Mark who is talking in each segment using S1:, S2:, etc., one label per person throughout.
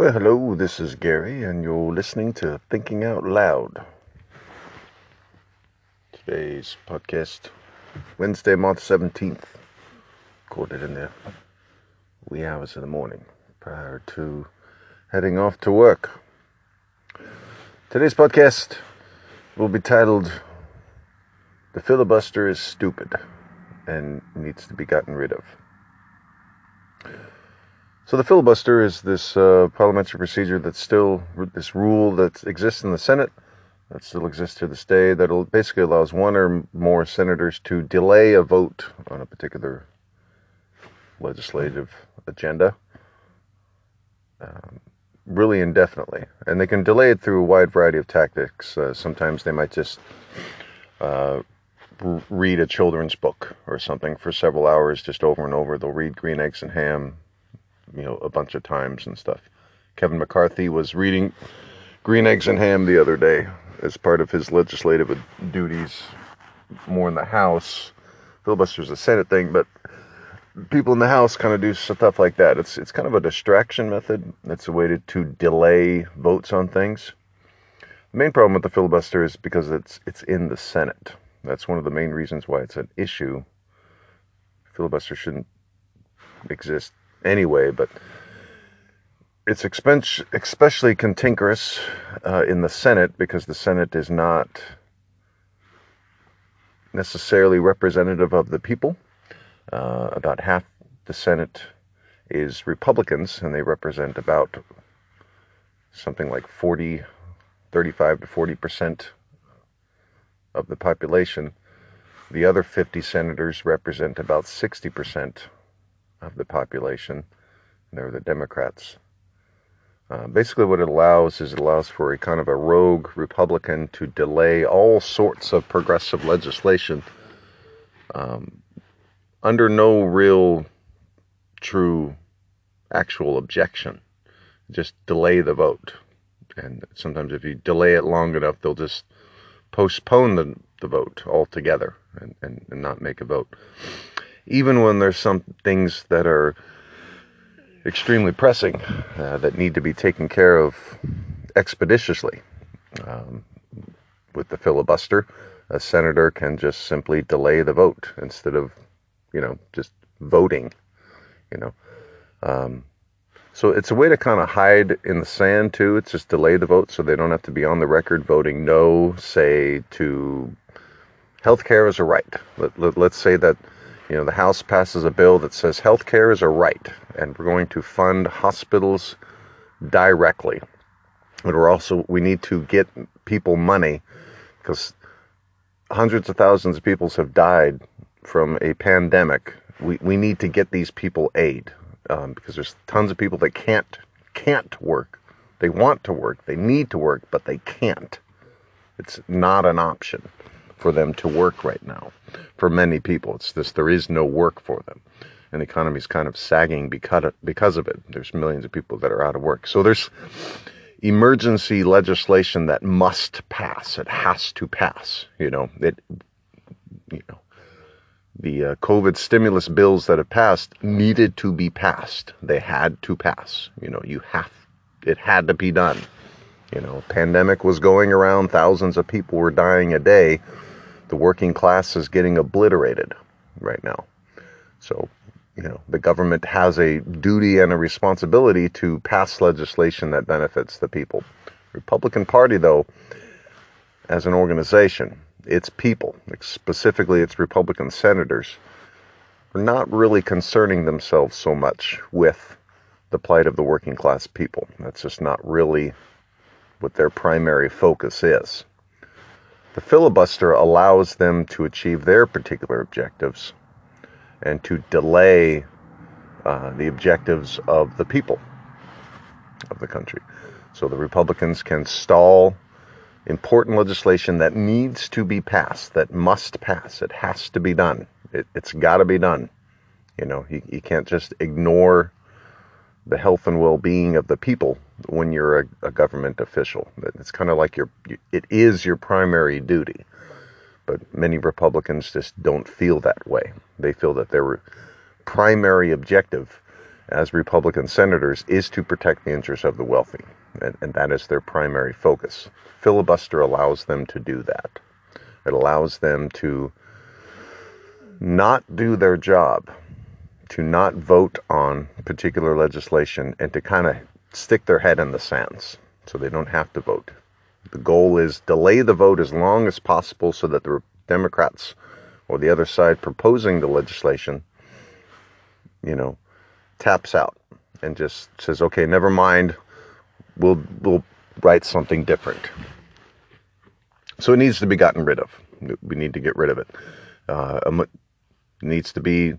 S1: Well, hello, this is Gary, and you're listening to Thinking Out Loud. Today's podcast, Wednesday, March 17th, recorded in the wee hours of the morning prior to heading off to work. Today's podcast will be titled The Filibuster is Stupid and Needs to Be Gotten Rid of. So the filibuster is this uh, parliamentary procedure that's still this rule that exists in the Senate that still exists to this day that basically allows one or more senators to delay a vote on a particular legislative agenda um, really indefinitely. And they can delay it through a wide variety of tactics. Uh, sometimes they might just uh, read a children's book or something for several hours just over and over. They'll read Green Eggs and Ham you know, a bunch of times and stuff. Kevin McCarthy was reading Green Eggs and Ham the other day as part of his legislative duties, more in the House. Filibuster's a Senate thing, but people in the House kind of do stuff like that. It's it's kind of a distraction method. It's a way to, to delay votes on things. The main problem with the filibuster is because it's it's in the Senate. That's one of the main reasons why it's an issue. Filibuster shouldn't exist anyway, but it's especially cantankerous uh, in the Senate because the Senate is not necessarily representative of the people. Uh, about half the Senate is Republicans, and they represent about something like 40, 35 to 40 percent of the population. The other 50 senators represent about 60 percent of the population. They're the Democrats. Uh, basically, what it allows is it allows for a kind of a rogue Republican to delay all sorts of progressive legislation um, under no real, true, actual objection. Just delay the vote. And sometimes, if you delay it long enough, they'll just postpone the, the vote altogether and, and, and not make a vote even when there's some things that are extremely pressing uh, that need to be taken care of expeditiously. Um, with the filibuster, a senator can just simply delay the vote instead of, you know, just voting, you know. Um, so it's a way to kind of hide in the sand too. It's just delay the vote so they don't have to be on the record voting no, say to health care as a right. Let, let, let's say that you know, the House passes a bill that says health care is a right, and we're going to fund hospitals directly. But we're also, we need to get people money because hundreds of thousands of people have died from a pandemic. We, we need to get these people aid um, because there's tons of people that can't can't work. They want to work, they need to work, but they can't. It's not an option for them to work right now. For many people, it's this there is no work for them. And the economy is kind of sagging because of, because of it. There's millions of people that are out of work. So there's emergency legislation that must pass. It has to pass. You know, it, you know, the uh, COVID stimulus bills that have passed needed to be passed. They had to pass. You know, you have, it had to be done. You know, pandemic was going around, thousands of people were dying a day the working class is getting obliterated right now. So, you know, the government has a duty and a responsibility to pass legislation that benefits the people. Republican Party, though, as an organization, its people, specifically its Republican senators, are not really concerning themselves so much with the plight of the working class people. That's just not really what their primary focus is. The filibuster allows them to achieve their particular objectives and to delay uh, the objectives of the people of the country. So the Republicans can stall important legislation that needs to be passed, that must pass. It has to be done. It, has got to be done. You know, you, you can't just ignore the health and well-being of the people when you're a, a government official. It's kind of like your it is your primary duty. But many Republicans just don't feel that way. They feel that their primary objective as Republican senators is to protect the interests of the wealthy, and, and that is their primary focus. Filibuster allows them to do that. It allows them to not do their job, to not vote on particular legislation, and to kind of stick their head in the sands so they don't have to vote. The goal is delay the vote as long as possible so that the Democrats or the other side proposing the legislation, you know, taps out and just says, "Okay, never mind. We'll we'll write something different." So it needs to be gotten rid of. We need to get rid of it. Uh, it needs to be.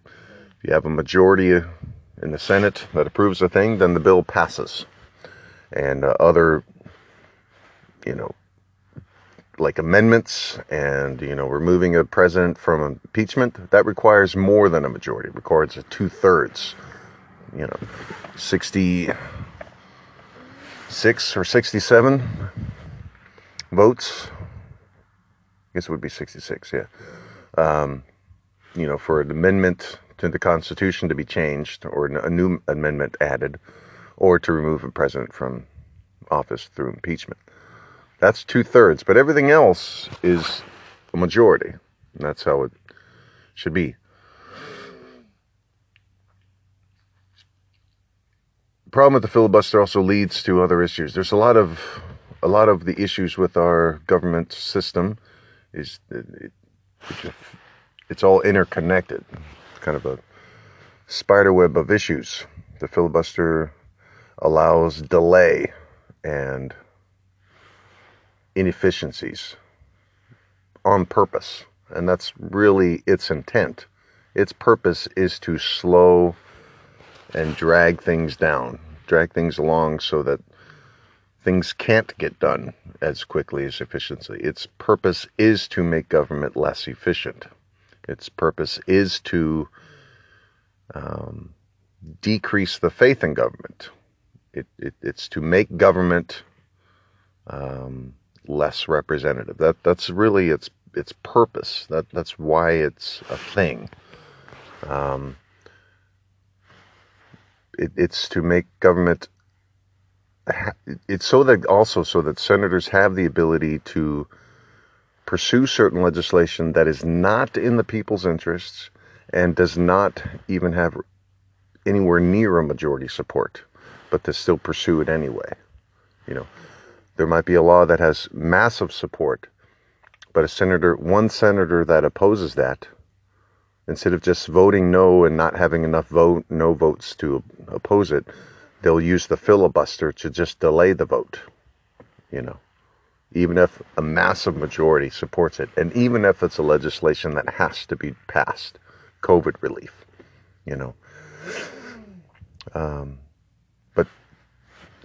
S1: If you have a majority in the Senate that approves a thing, then the bill passes, and uh, other, you know, like amendments and you know removing a president from impeachment that requires more than a majority. It requires a two-thirds you know 66 or 67 votes. I guess it would be 66 yeah. Um, you know for an amendment to the constitution to be changed or a new amendment added or to remove a president from office through impeachment that's two thirds, but everything else is a majority. And that's how it should be. The problem with the filibuster also leads to other issues. There's a lot of a lot of the issues with our government system is it, it, it's all interconnected. Kind of a spider web of issues. The filibuster allows delay and inefficiencies on purpose. And that's really its intent. Its purpose is to slow and drag things down, drag things along so that things can't get done as quickly as efficiently. Its purpose is to make government less efficient. Its purpose is to um, decrease the faith in government. It, it, it's to make government um, less representative. That that's really its its purpose. That that's why it's a thing. Um, it, it's to make government. It's so that also so that senators have the ability to pursue certain legislation that is not in the people's interests and does not even have anywhere near a majority support, but to still pursue it anyway. You know, there might be a law that has massive support, but a senator, one senator that opposes that, instead of just voting no and not having enough vote, no votes to oppose it, they'll use the filibuster to just delay the vote. You know, even if a massive majority supports it, and even if it's a legislation that has to be passed, COVID relief. You know. Um, but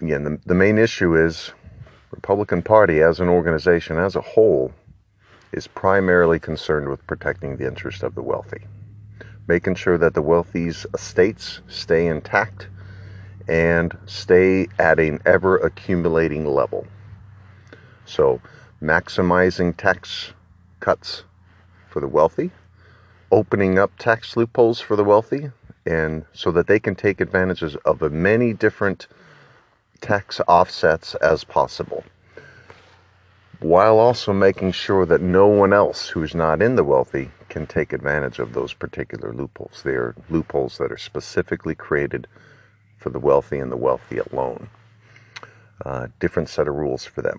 S1: again, the, the main issue is Republican Party as an organization, as a whole, is primarily concerned with protecting the interest of the wealthy, making sure that the wealthy's estates stay intact and stay at an ever accumulating level. So, maximizing tax cuts for the wealthy, opening up tax loopholes for the wealthy, and so that they can take advantages of the many different tax offsets as possible, while also making sure that no one else who's not in the wealthy can take advantage of those particular loopholes. They are loopholes that are specifically created for the wealthy and the wealthy alone. Uh, different set of rules for them.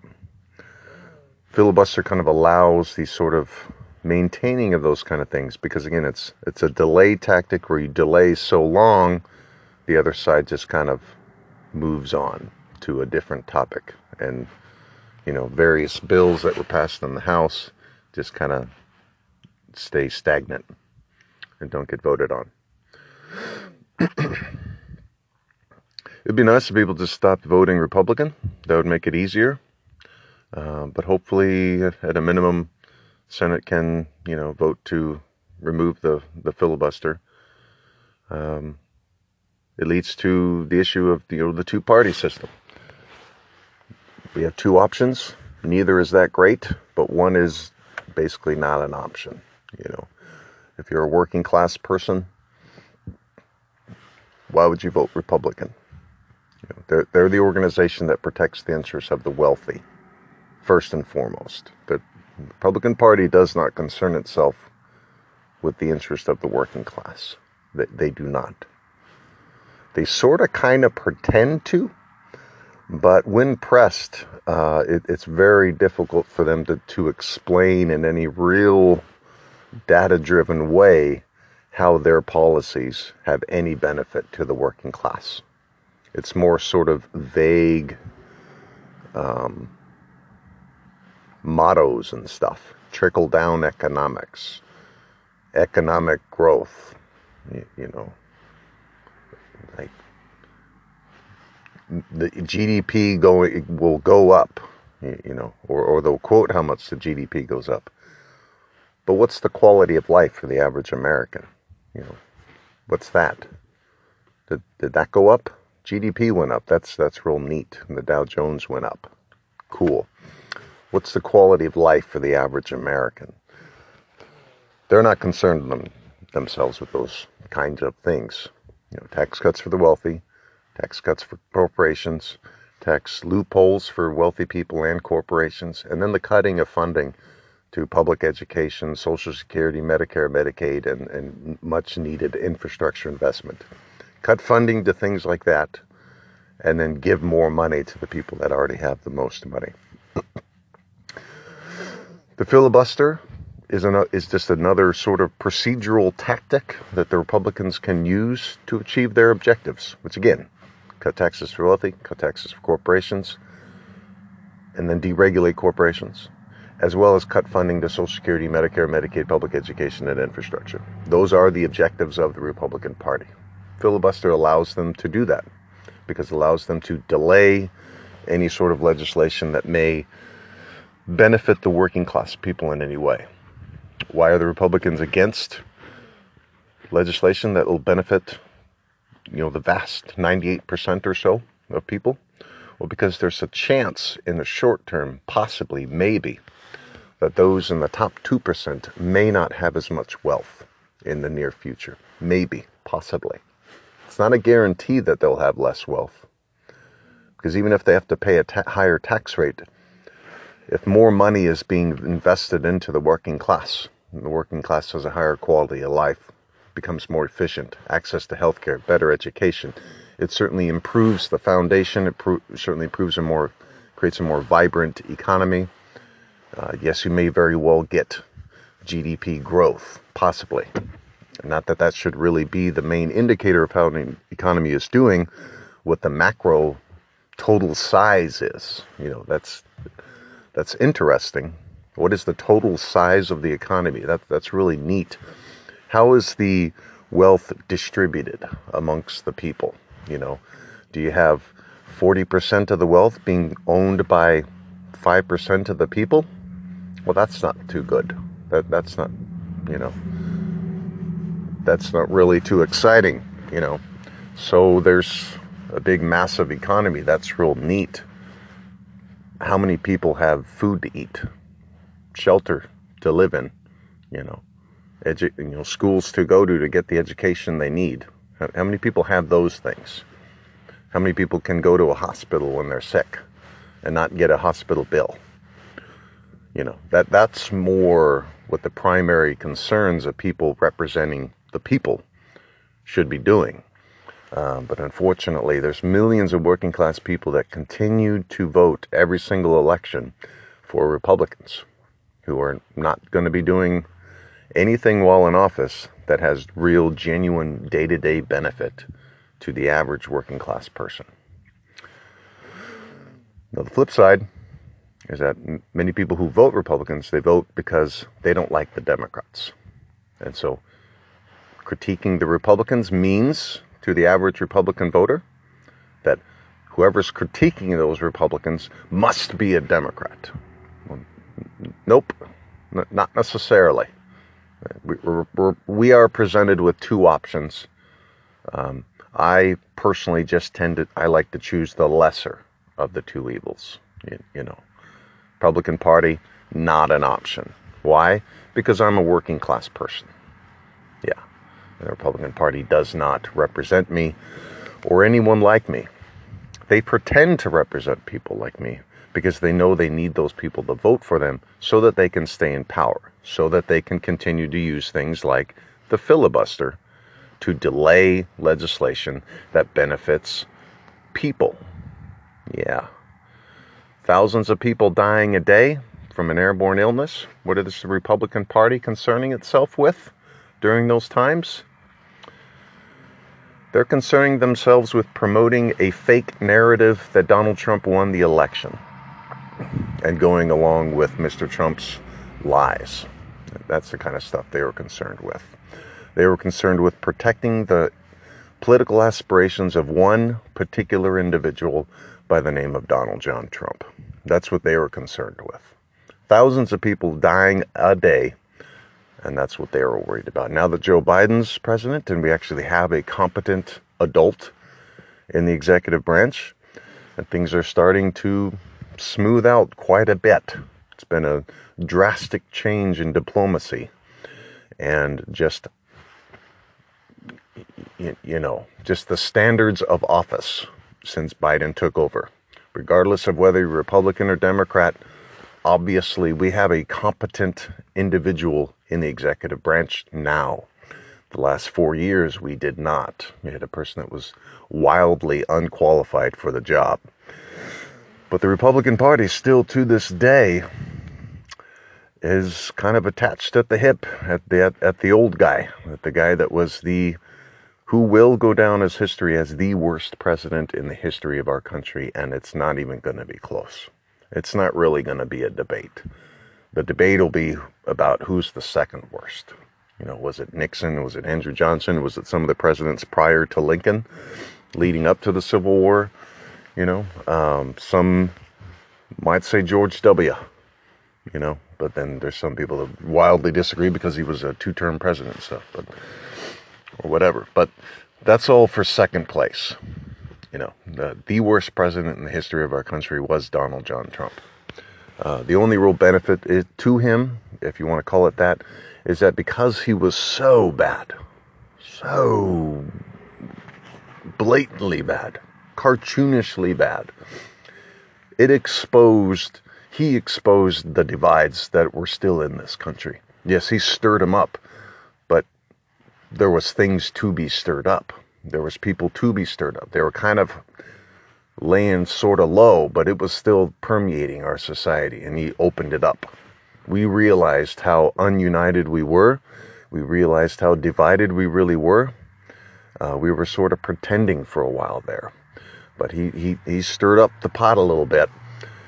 S1: Filibuster kind of allows the sort of maintaining of those kind of things because again it's it's a delay tactic where you delay so long the other side just kind of moves on to a different topic. And, you know, various bills that were passed in the House just kind of stay stagnant and don't get voted on. It'd be nice if people just stopped voting Republican. That would make it easier. Uh, but hopefully, at a minimum, Senate can, you know, vote to remove the, the filibuster. Um, it leads to the issue of you know, the two party system. We have two options. Neither is that great, but one is basically not an option. You know, if you're a working class person, Why would you vote Republican? You know, they're, they're the organization that protects the interests of the wealthy, first and foremost. That The Republican Party does not concern itself with the interest of the working class. They, they do not. They sort of kind of pretend to, but when pressed, uh, it, it's very difficult for them to, to explain in any real data driven way how their policies have any benefit to the working class. It's more sort of vague um, mottos and stuff. Trickle down economics, economic growth, you, you know, like the GDP going will go up, you know, or, or they'll quote how much the GDP goes up. But what's the quality of life for the average American? You know, what's that? Did, did that go up? GDP went up. That's that's real neat. And the Dow Jones went up. Cool. What's the quality of life for the average American? They're not concerned them, themselves with those kinds of things. You know, tax cuts for the wealthy, tax cuts for corporations, tax loopholes for wealthy people and corporations, and then the cutting of funding to public education, Social Security, Medicare, Medicaid, and, and much needed infrastructure investment. Cut funding to things like that, and then give more money to the people that already have the most money. The filibuster is, an, is just another sort of procedural tactic that the Republicans can use to achieve their objectives, which again, cut taxes for wealthy, cut taxes for corporations, and then deregulate corporations, as well as cut funding to Social Security, Medicare, Medicaid, public education, and infrastructure. Those are the objectives of the Republican Party. Filibuster allows them to do that because it allows them to delay any sort of legislation that may benefit the working class people in any way. Why are the Republicans against legislation that will benefit, you know, the vast 98% or so of people? Well, because there's a chance in the short term, possibly, maybe, that those in the top 2% may not have as much wealth in the near future. Maybe, possibly. It's not a guarantee that they'll have less wealth. Because even if they have to pay a ta- higher tax rate, if more money is being invested into the working class, the working class has a higher quality of life, becomes more efficient, access to healthcare, better education. It certainly improves the foundation. It pro- certainly improves a more, creates a more vibrant economy. Uh, yes, you may very well get GDP growth, possibly. Not that that should really be the main indicator of how the economy is doing. What the macro total size is, you know, that's that's interesting. What is the total size of the economy? That, that's really neat. How is the wealth distributed amongst the people? You know, do you have 40% of the wealth being owned by 5% of the people? Well, that's not too good. That, that's not, you know, that's not really too exciting, you know. So there's a big, massive economy. That's real neat how many people have food to eat, shelter to live in, you know, edu- you know, schools to go to to get the education they need. How, how many people have those things? How many people can go to a hospital when they're sick and not get a hospital bill? You know, that that's more what the primary concerns of people representing the people should be doing. Um, but unfortunately, there's millions of working class people that continue to vote every single election for Republicans who are not going to be doing anything while in office that has real, genuine day to day benefit to the average working class person. Now, the flip side is that many people who vote Republicans, they vote because they don't like the Democrats. And so critiquing the Republicans means to the average Republican voter that whoever's critiquing those Republicans must be a Democrat. Well, nope, N- not necessarily. We're, we're, we are presented with two options. Um, I personally just tend to, I like to choose the lesser of the two evils. You, you know, Republican Party, not an option. Why? Because I'm a working class person. The Republican Party does not represent me or anyone like me. They pretend to represent people like me because they know they need those people to vote for them so that they can stay in power, so that they can continue to use things like the filibuster to delay legislation that benefits people. Yeah. Thousands of people dying a day from an airborne illness. What is the Republican Party concerning itself with during those times? They're concerning themselves with promoting a fake narrative that Donald Trump won the election and going along with Mr. Trump's lies. That's the kind of stuff they were concerned with. They were concerned with protecting the political aspirations of one particular individual by the name of Donald John Trump. That's what they were concerned with. Thousands of people dying a day, and that's what they were worried about. Now that Joe Biden's president and we actually have a competent adult in the executive branch, and things are starting to smooth out quite a bit. It's been a drastic change in diplomacy and just you, know, just the standards of office since Biden took over. Regardless of whether you're Republican or Democrat, obviously we have a competent individual in the executive branch now. The last four years, we did not. We had a person that was wildly unqualified for the job. But the Republican Party still to this day is kind of attached at the hip at the at, at the old guy, at the guy that was the who will go down as history as the worst president in the history of our country, and it's not even going to be close. It's not really going to be a debate. The debate will be about who's the second worst. You know, was it Nixon? Was it Andrew Johnson? Was it some of the presidents prior to Lincoln, leading up to the Civil War? You know, um, some might say George W. You know, but then there's some people that wildly disagree because he was a two-term president and stuff. But or whatever. But that's all for second place. You know, the, the worst president in the history of our country was Donald John Trump. Uh, the only real benefit to him, if you want to call it that, is that because he was so bad, so blatantly bad, cartoonishly bad, it exposed, he exposed the divides that were still in this country. Yes, he stirred them up, but there was things to be stirred up. There was people to be stirred up. They were kind of laying sort of low, but it was still permeating our society, and he opened it up. We realized how ununited we were. We realized how divided we really were. Uh, we were sort of pretending for a while there, but he, he he stirred up the pot a little bit,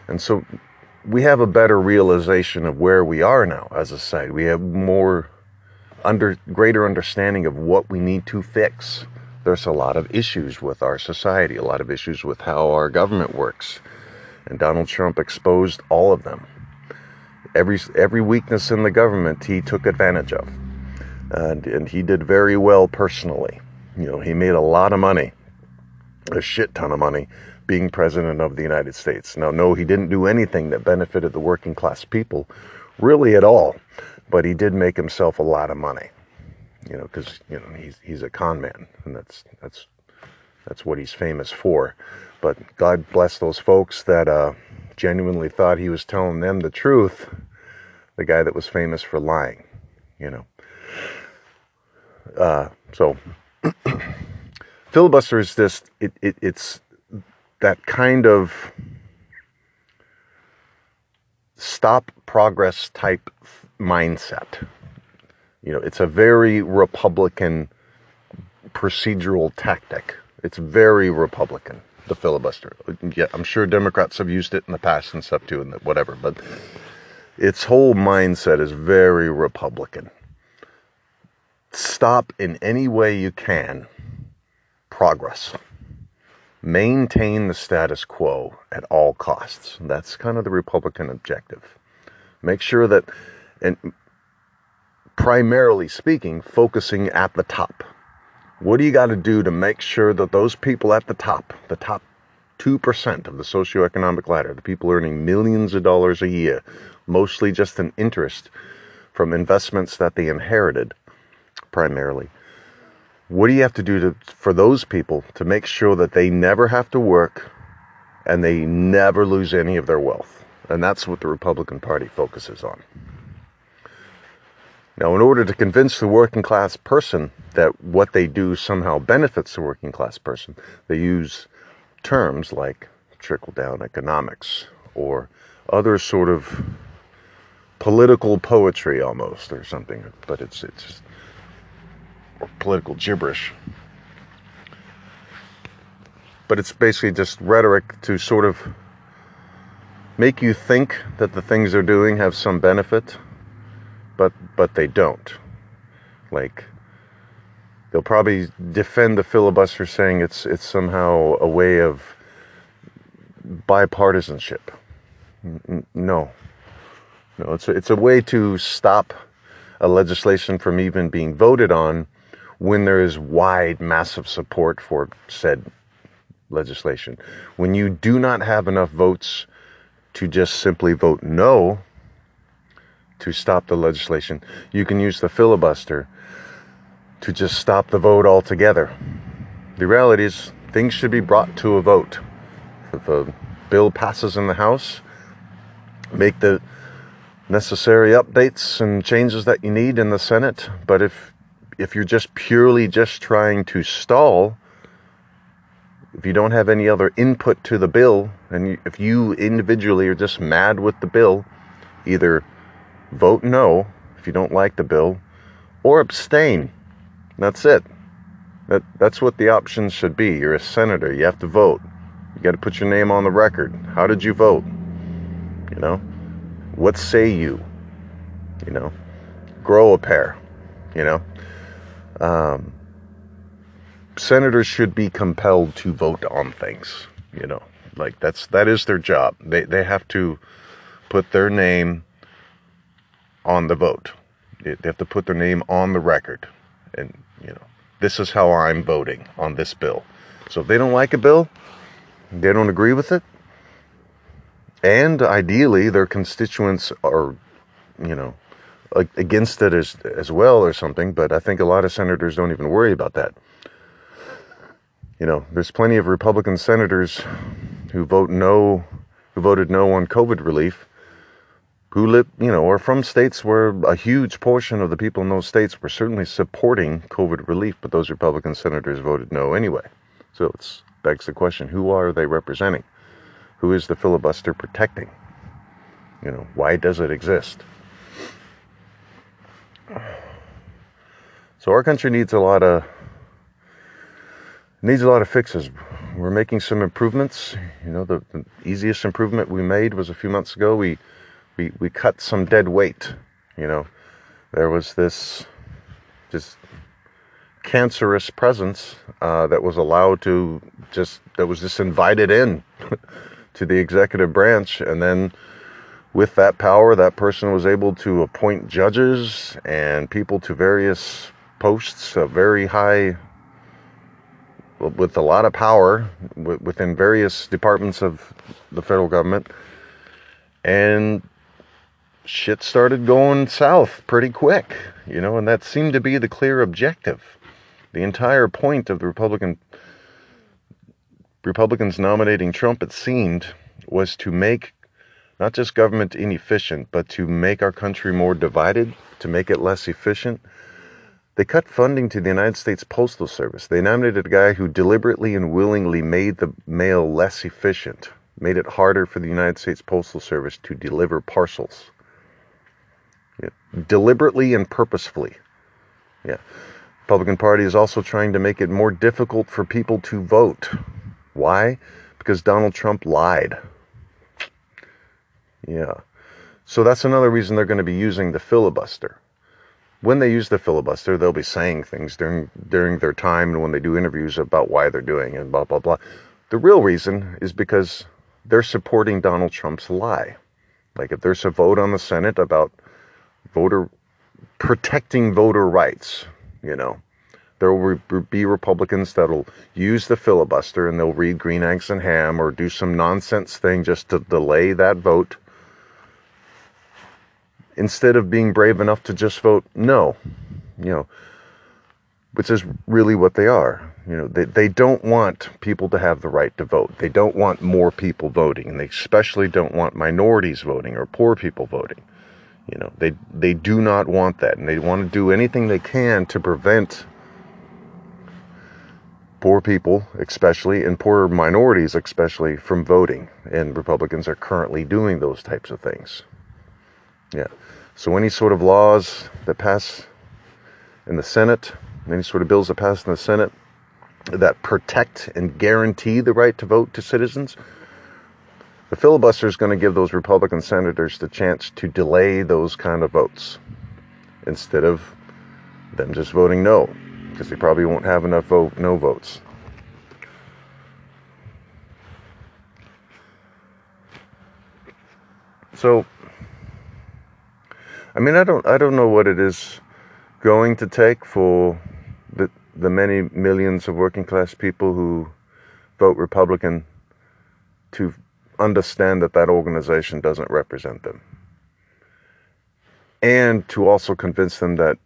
S1: and so we have a better realization of where we are now as a society. We have more under greater understanding of what we need to fix. There's a lot of issues with our society, a lot of issues with how our government works. And Donald Trump exposed all of them. Every every weakness in the government he took advantage of. And and he did very well personally. You know, he made a lot of money. A shit ton of money being president of the United States. Now, no, he didn't do anything that benefited the working class people really at all but he did make himself a lot of money. You know, because you know he's he's a con man, and that's that's that's what he's famous for. But God bless those folks that uh, genuinely thought he was telling them the truth. The guy that was famous for lying, you know. Uh, so filibuster is just it, it it's that kind of stop progress type mindset. You know, it's a very Republican procedural tactic. It's very Republican, the filibuster. Yeah, I'm sure Democrats have used it in the past and stuff too, and whatever, but its whole mindset is very Republican. Stop in any way you can progress. Maintain the status quo at all costs. That's kind of the Republican objective. Make sure that and primarily speaking, focusing at the top. What do you got to do to make sure that those people at the top, the top 2% of the socioeconomic ladder, the people earning millions of dollars a year, mostly just an interest from investments that they inherited primarily, what do you have to do to, for those people to make sure that they never have to work and they never lose any of their wealth? And that's what the Republican Party focuses on. Now, in order to convince the working class person that what they do somehow benefits the working class person, they use terms like trickle down economics or other sort of political poetry almost or something, but it's it's just political gibberish. But it's basically just rhetoric to sort of make you think that the things they're doing have some benefit, but but they don't. Like they'll probably defend the filibuster saying it's it's somehow a way of bipartisanship. No. No, it's a, it's a way to stop a legislation from even being voted on when there is wide, massive support for said legislation. When you do not have enough votes to just simply vote no to stop the legislation, you can use the filibuster to just stop the vote altogether. The reality is, things should be brought to a vote. If a bill passes in the House, make the necessary updates and changes that you need in the Senate. But if if you're just purely just trying to stall, if you don't have any other input to the bill, and if you individually are just mad with the bill, either vote no if you don't like the bill, or abstain. That's it. That that's what the options should be. You're a senator. You have to vote. You got to put your name on the record. How did you vote? You know, what say you? You know, grow a pair. You know, um, senators should be compelled to vote on things. You know, like that's that is their job. They they have to put their name on the vote. They have to put their name on the record, and you know, this is how I'm voting on this bill. So if they don't like a bill, they don't agree with it, and ideally their constituents are, you know, against it as as well or something. But I think a lot of senators don't even worry about that. You know, there's plenty of Republican senators who vote no, who voted no on COVID relief, who live, you know, are from states where a huge portion of the people in those states were certainly supporting COVID relief, but those Republican senators voted no anyway. So it begs the question: Who are they representing? Who is the filibuster protecting? You know, why does it exist? So our country needs a lot of needs a lot of fixes. We're making some improvements. You know, the, the easiest improvement we made was a few months ago. We we we cut some dead weight. You know, there was this just cancerous presence uh, that was allowed to just that was just invited in to the executive branch, and then with that power, that person was able to appoint judges and people to various posts of very high, with a lot of power within various departments of the federal government. And shit started going south pretty quick, you know, and that seemed to be the clear objective. The entire point of the Republican Republicans nominating Trump, it seemed, was to make not just government inefficient, but to make our country more divided, to make it less efficient, they cut funding to the United States Postal Service. They nominated a guy who deliberately and willingly made the mail less efficient, made it harder for the United States Postal Service to deliver parcels. Yeah. Deliberately and purposefully. Yeah. Republican Party is also trying to make it more difficult for people to vote. Why? Because Donald Trump lied. Yeah. So that's another reason they're going to be using the filibuster when they use the filibuster, they'll be saying things during during their time and when they do interviews about why they're doing it, and blah blah blah. The real reason is because they're supporting Donald Trump's lie. Like if there's a vote on the Senate about voter protecting voter rights, you know, there will be Republicans that'll use the filibuster and they'll read Green Eggs and Ham or do some nonsense thing just to delay that vote instead of being brave enough to just vote no. You know, which is really what they are. You know, they, they don't want people to have the right to vote. They don't want more people voting, and they especially don't want minorities voting or poor people voting. You know, they they do not want that, and they want to do anything they can to prevent poor people, especially, and poor minorities, especially, from voting. And Republicans are currently doing those types of things. Yeah. So any sort of laws that pass in the Senate, any sort of bills that pass in the Senate that protect and guarantee the right to vote to citizens, the filibuster is going to give those Republican senators the chance to delay those kind of votes instead of them just voting no because they probably won't have enough vote no votes. So I mean I don't I don't know what it is going to take for the the many millions of working class people who vote Republican to understand that that organization doesn't represent them. And to also convince them that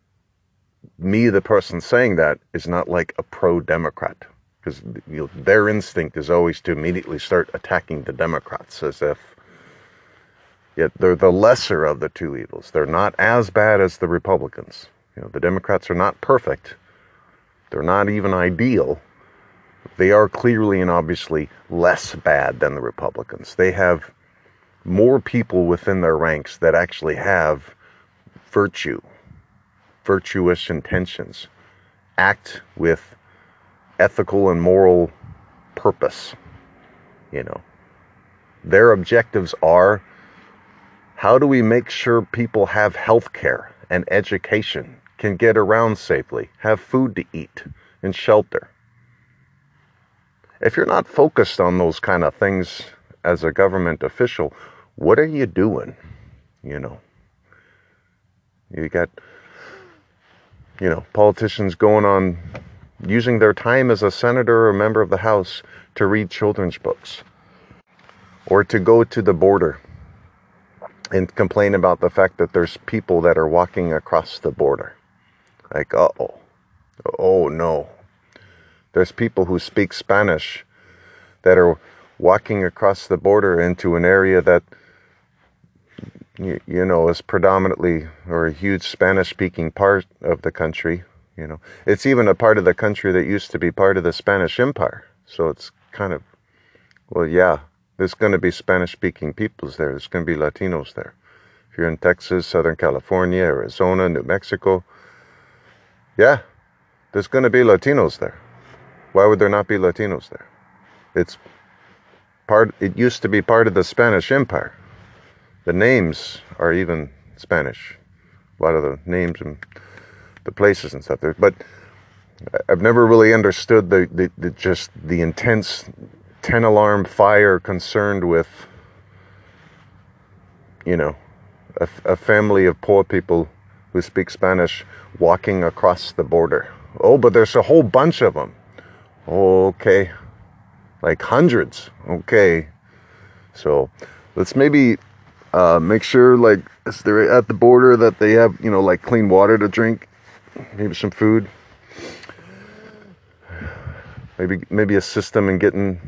S1: me, the person saying that, is not like a pro Democrat. Because you know, their instinct is always to immediately start attacking the Democrats as if yet they're the lesser of the two evils. They're not as bad as the Republicans. You know, the Democrats are not perfect. They're not even ideal. They are clearly and obviously less bad than the Republicans. They have more people within their ranks that actually have virtue virtuous intentions, act with ethical and moral purpose. You know, their objectives are how do we make sure people have health care and education, can get around safely, have food to eat, and shelter? If you're not focused on those kind of things as a government official, what are you doing? You know, you got you know, politicians going on using their time as a senator or member of the House to read children's books or to go to the border and complain about the fact that there's people that are walking across the border. Like, uh oh. Oh no. There's people who speak Spanish that are walking across the border into an area that you, you know, is predominantly or a huge Spanish speaking part of the country. You know, it's even a part of the country that used to be part of the Spanish Empire. So it's kind of, well, yeah, there's going to be Spanish speaking peoples there. There's going to be Latinos there. If you're in Texas, Southern California, Arizona, New Mexico, yeah, there's going to be Latinos there. Why would there not be Latinos there? It's part, it used to be part of the Spanish Empire. The names are even Spanish. A lot of the names and the places and stuff there. But I've never really understood the, the, the just the intense 10 alarm fire concerned with, you know, a, a family of poor people who speak Spanish walking across the border. Oh, but there's a whole bunch of them. Okay. Like hundreds. Okay. So let's maybe uh, make sure, like, they're at the border, that they have, you know, like clean water to drink, maybe some food, maybe maybe assist them in getting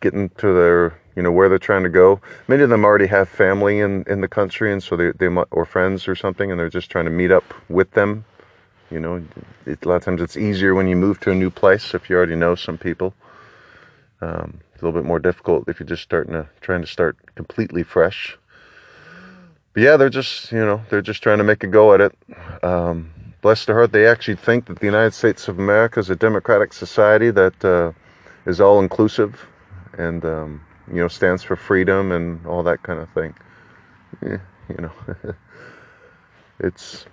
S1: getting to their, you know, where they're trying to go. Many of them already have family in in the country, and so they they or friends or something, and they're just trying to meet up with them. You know, it, a lot of times it's easier when you move to a new place if you already know some people. Um, it's a little bit more difficult if you're just starting to trying to start completely fresh but yeah, they're just, you know, they're just trying to make a go at it. Um, bless their heart, they actually think that the United States of America is a democratic society that uh, is all inclusive and, um, you know, stands for freedom and all that kind of thing. Yeah, you know, it's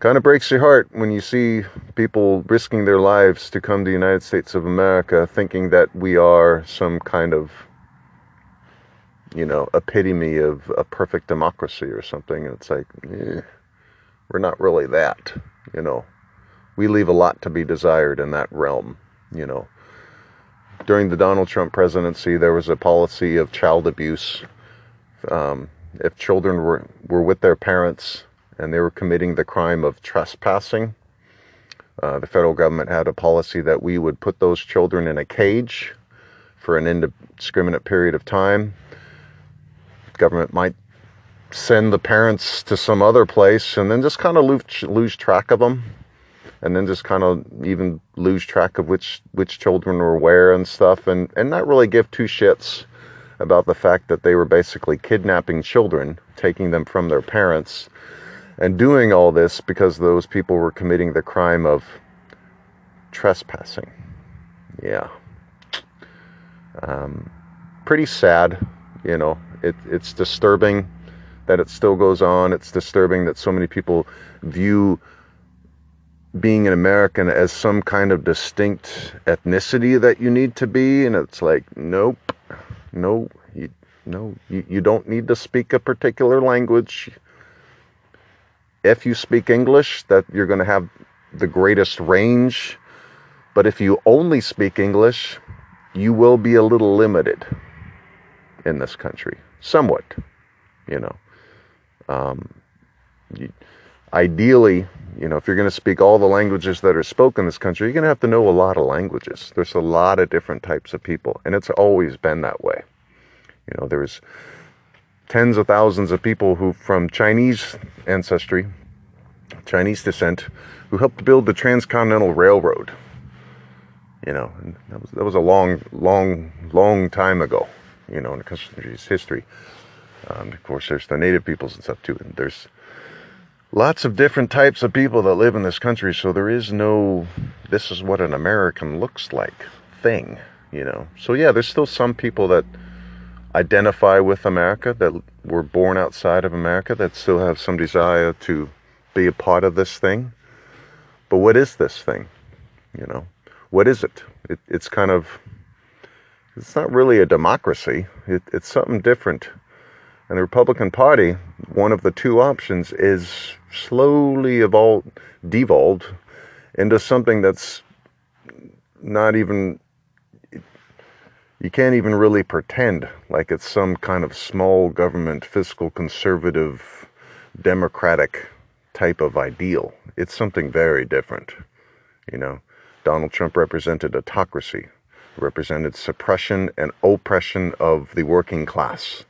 S1: kind of breaks your heart when you see people risking their lives to come to the United States of America thinking that we are some kind of you know, epitome of a perfect democracy or something. And it's like, eh, we're not really that, you know. We leave a lot to be desired in that realm, you know. During the Donald Trump presidency, there was a policy of child abuse. Um, if children were, were with their parents and they were committing the crime of trespassing, Uh, the federal government had a policy that we would put those children in a cage for an indiscriminate period of time. Government might send the parents to some other place and then just kind of lose, lose track of them and then just kind of even lose track of which which children were where and stuff and and not really give two shits about the fact that they were basically kidnapping children taking them from their parents and doing all this because those people were committing the crime of trespassing yeah um, pretty sad you know it, it's disturbing that it still goes on. It's disturbing that so many people view being an American as some kind of distinct ethnicity that you need to be. And it's like, nope, no, you, no, you, you don't need to speak a particular language. If you speak English, that you're going to have the greatest range. But if you only speak English, you will be a little limited in this country, somewhat, you know. Um, you, ideally, you know, if you're going to speak all the languages that are spoken in this country, you're going to have to know a lot of languages. There's a lot of different types of people, and it's always been that way. You know, there's tens of thousands of people who, from Chinese ancestry, Chinese descent, who helped build the Transcontinental Railroad. You know, that was that was a long, long, long time ago. You know, in the country's history. Um, of course, there's the native peoples and stuff too. And there's lots of different types of people that live in this country. So there is no, this is what an American looks like thing, you know. So yeah, there's still some people that identify with America, that were born outside of America, that still have some desire to be a part of this thing. But what is this thing? You know, what is it? it it's kind of, it's not really a democracy. It, it's something different and the Republican Party, one of the two options is slowly evolved, devolved into something that's not even, you can't even really pretend like it's some kind of small government, fiscal conservative, democratic type of ideal. It's something very different. You know, Donald Trump represented autocracy, represented suppression and oppression of the working class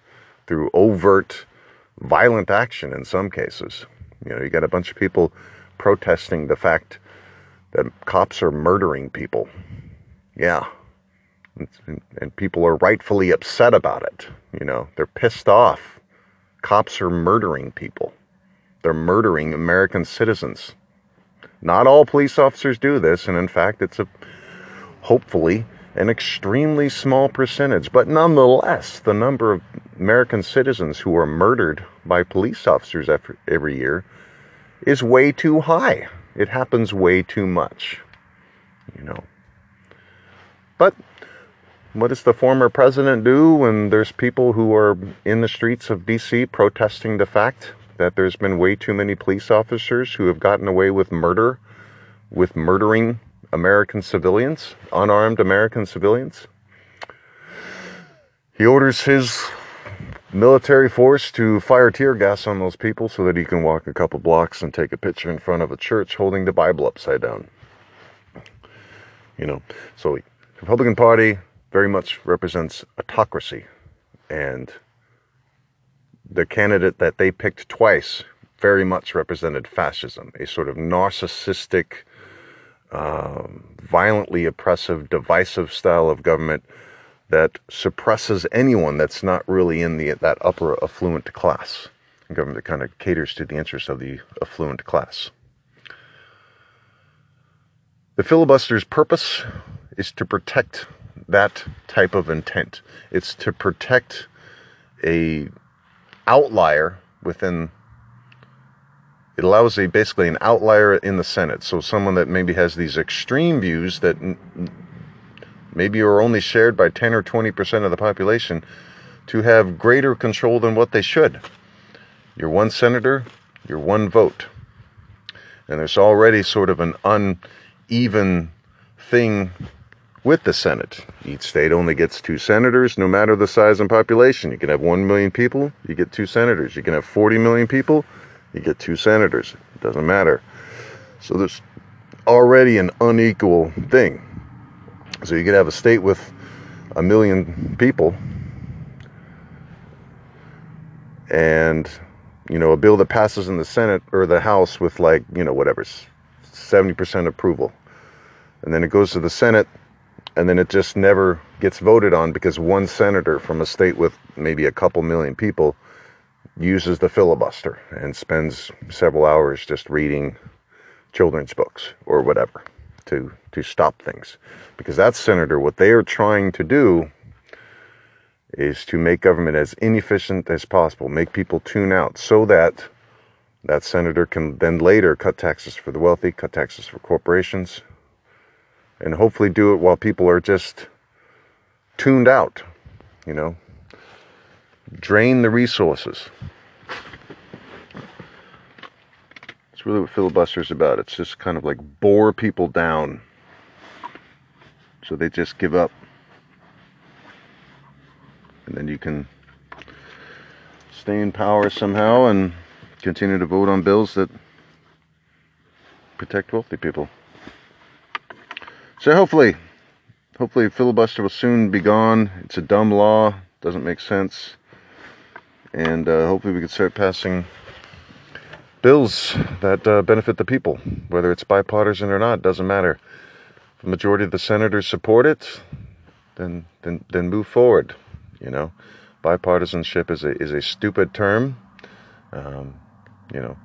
S1: through overt violent action in some cases. You know, you got a bunch of people protesting the fact that cops are murdering people. Yeah. And, and, people are rightfully upset about it. You know, they're pissed off. Cops are murdering people. They're murdering American citizens. Not all police officers do this, and in fact, it's a hopefully an extremely small percentage, but nonetheless, the number of American citizens who are murdered by police officers every, every year is way too high. It happens way too much, you know. But what does the former president do when there's people who are in the streets of DC protesting the fact that there's been way too many police officers who have gotten away with murder, with murdering American civilians, unarmed American civilians. He orders his military force to fire tear gas on those people so that he can walk a couple blocks and take a picture in front of a church holding the Bible upside down. You know, so Republican Party very much represents autocracy. And the candidate that they picked twice very much represented fascism, a sort of narcissistic, um, violently oppressive, divisive style of government that suppresses anyone that's not really in the that upper affluent class. A government that kind of caters to the interests of the affluent class. The filibuster's purpose is to protect that type of intent. It's to protect a outlier within it allows a basically an outlier in the Senate. So someone that maybe has these extreme views that maybe are only shared by 10 or 20% of the population to have greater control than what they should. You're one senator, you're one vote. And there's already sort of an uneven thing with the Senate. Each state only gets two senators, no matter the size and population. You can have 1 million people, you get two senators. You can have 40 million people, you get two senators. It doesn't matter. So there's already an unequal thing. So you could have a state with a million people and you know a bill that passes in the Senate or the House with like you know whatever 70% approval and then it goes to the Senate and then it just never gets voted on because one senator from a state with maybe a couple million people uses the filibuster and spends several hours just reading children's books or whatever to to stop things. Because that senator what they are trying to do is to make government as inefficient as possible make people tune out so that that senator can then later cut taxes for the wealthy cut taxes for corporations and hopefully do it while people are just tuned out you know drain the resources It's really what filibuster's about. It's just kind of like bore people down so they just give up. And then you can stay in power somehow and continue to vote on bills that protect wealthy people. So hopefully, hopefully filibuster will soon be gone. It's a dumb law, doesn't make sense. And uh, hopefully we can start passing bills that uh, benefit the people, whether it's bipartisan or not, doesn't matter. If the majority of the senators support it, then then then move forward. You know, bipartisanship is a is a stupid term. Um, you know,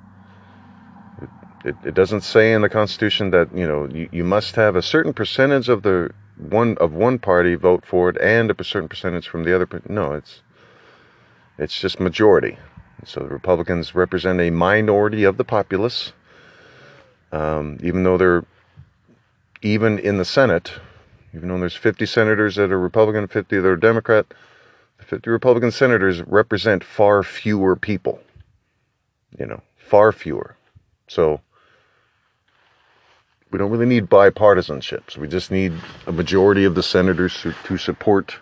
S1: it, it, doesn't say in the Constitution that you know you, you must have a certain percentage of the one of one party vote for it and a certain percentage from the other. No, it's it's just majority. So the Republicans represent a minority of the populace, um, even though they're even in the Senate, even though there's 50 senators that are Republican, 50 that are Democrat, the 50 Republican senators represent far fewer people. You know, far fewer. So we don't really need bipartisanships. We just need a majority of the senators to, to support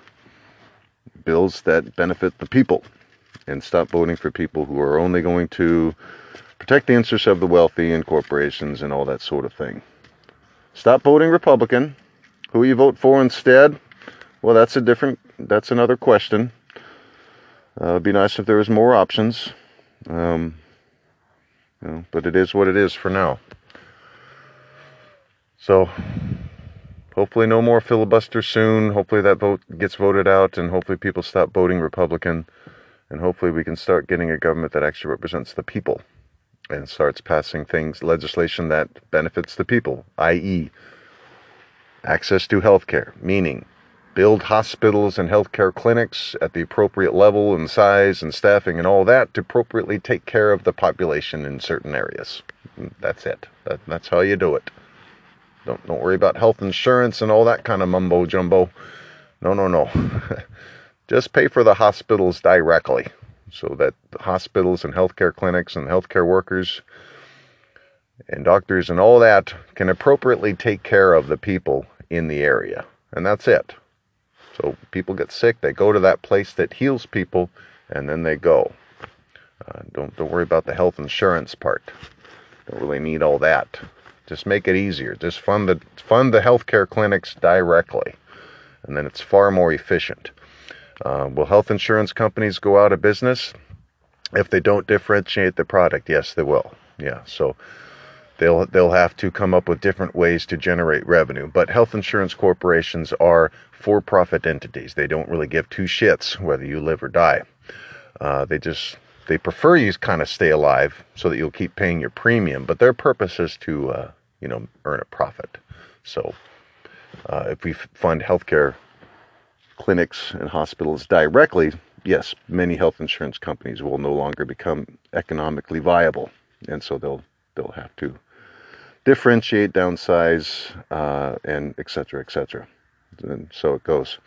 S1: bills that benefit the people and stop voting for people who are only going to protect the interests of the wealthy and corporations and all that sort of thing. Stop voting Republican. Who you vote for instead? Well, that's a different, that's another question. Uh, it'd be nice if there was more options. Um, you know, but it is what it is for now. So, hopefully, no more filibuster soon. Hopefully, that vote gets voted out, and hopefully, people stop voting Republican and hopefully we can start getting a government that actually represents the people and starts passing things, legislation that benefits the people, i.e., access to health care, meaning build hospitals and healthcare clinics at the appropriate level and size and staffing and all that to appropriately take care of the population in certain areas. That's it. That, that's how you do it. Don't don't worry about health insurance and all that kind of mumbo jumbo. No, no, no. Just pay for the hospitals directly so that hospitals and healthcare clinics and healthcare workers and doctors and all that can appropriately take care of the people in the area. And that's it. So people get sick, they go to that place that heals people, and then they go. Uh, don't don't worry about the health insurance part. Don't really need all that. Just make it easier. Just fund the fund the healthcare clinics directly, and then it's far more efficient. Uh, will health insurance companies go out of business if they don't differentiate the product? Yes, they will. Yeah, so they'll they'll have to come up with different ways to generate revenue. But health insurance corporations are for-profit entities. They don't really give two shits whether you live or die. Uh, they just they prefer you kind of stay alive so that you'll keep paying your premium. But their purpose is to uh, you know earn a profit. So uh, if we fund healthcare clinics and hospitals directly, yes, many health insurance companies will no longer become economically viable, and so they'll they'll have to differentiate, downsize, uh, and et cetera, et cetera. And so it goes.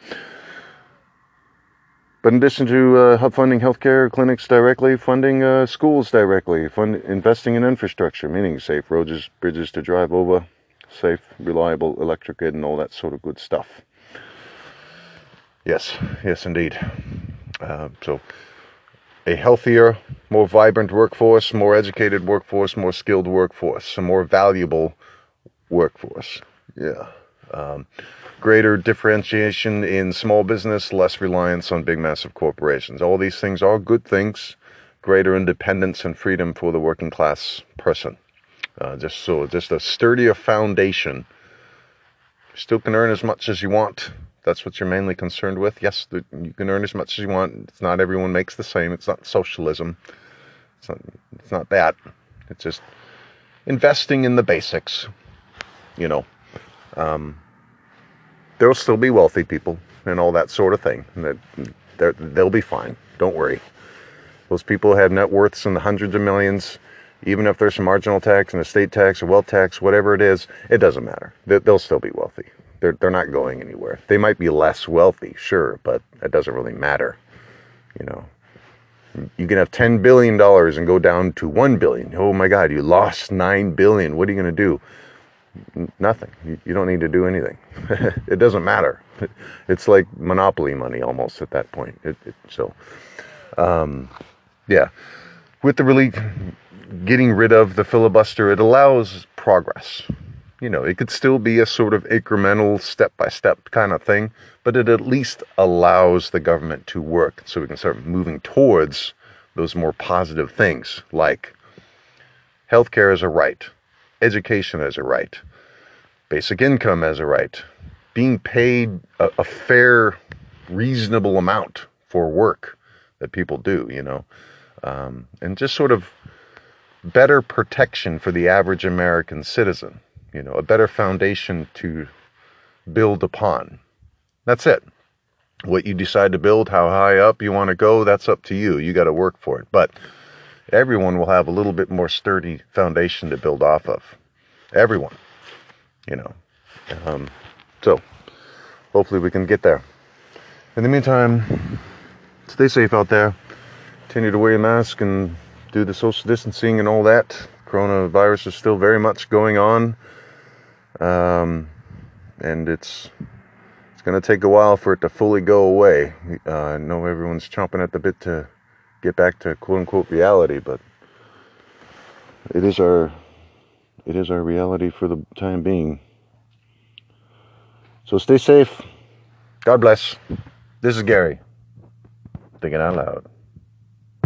S1: But in addition to uh, funding healthcare clinics directly, funding uh, schools directly, fund, investing in infrastructure, meaning safe roads, bridges to drive over, safe, reliable electric grid, and all that sort of good stuff. Yes, yes, indeed. Uh, so, a healthier, more vibrant workforce, more educated workforce, more skilled workforce, a more valuable workforce. Yeah. Um, greater differentiation in small business, less reliance on big, massive corporations. All these things are good things. Greater independence and freedom for the working class person. Uh, just so, just a sturdier foundation. Still can earn as much as you want. That's what you're mainly concerned with. Yes, you can earn as much as you want. It's not everyone makes the same. It's not socialism. It's not. It's not that. It's just investing in the basics. You know, um, there'll still be wealthy people and all that sort of thing. That they'll be fine. Don't worry. Those people have net worths in the hundreds of millions. Even if there's some marginal tax and estate tax or wealth tax, whatever it is, it doesn't matter. They'll still be wealthy. They're, they're not going anywhere. They might be less wealthy, sure, but it doesn't really matter. You know, you can have $10 billion and go down to 1 billion. Oh my God, you lost 9 billion. What are you going to do? Nothing. You don't need to do anything. it doesn't matter. It's like monopoly money almost at that point. It, it, so, um, yeah, with the really getting rid of the filibuster, it allows progress. You know, it could still be a sort of incremental, step by step kind of thing, but it at least allows the government to work so we can start moving towards those more positive things like healthcare as a right, education as a right, basic income as a right, being paid a, a fair, reasonable amount for work that people do, you know, um, and just sort of better protection for the average American citizen, you know, a better foundation to build upon. That's it. What you decide to build, how high up you want to go, that's up to you. You got to work for it. But everyone will have a little bit more sturdy foundation to build off of. Everyone, you know. Um, so, hopefully, we can get there. In the meantime, stay safe out there. Continue to wear your mask and do the social distancing and all that. Coronavirus is still very much going on, um, and it's it's going to take a while for it to fully go away. Uh, I know everyone's chomping at the bit to get back to quote unquote reality, but it is our it is our reality for the time being. So stay safe. God bless. This is Gary. Thinking out loud.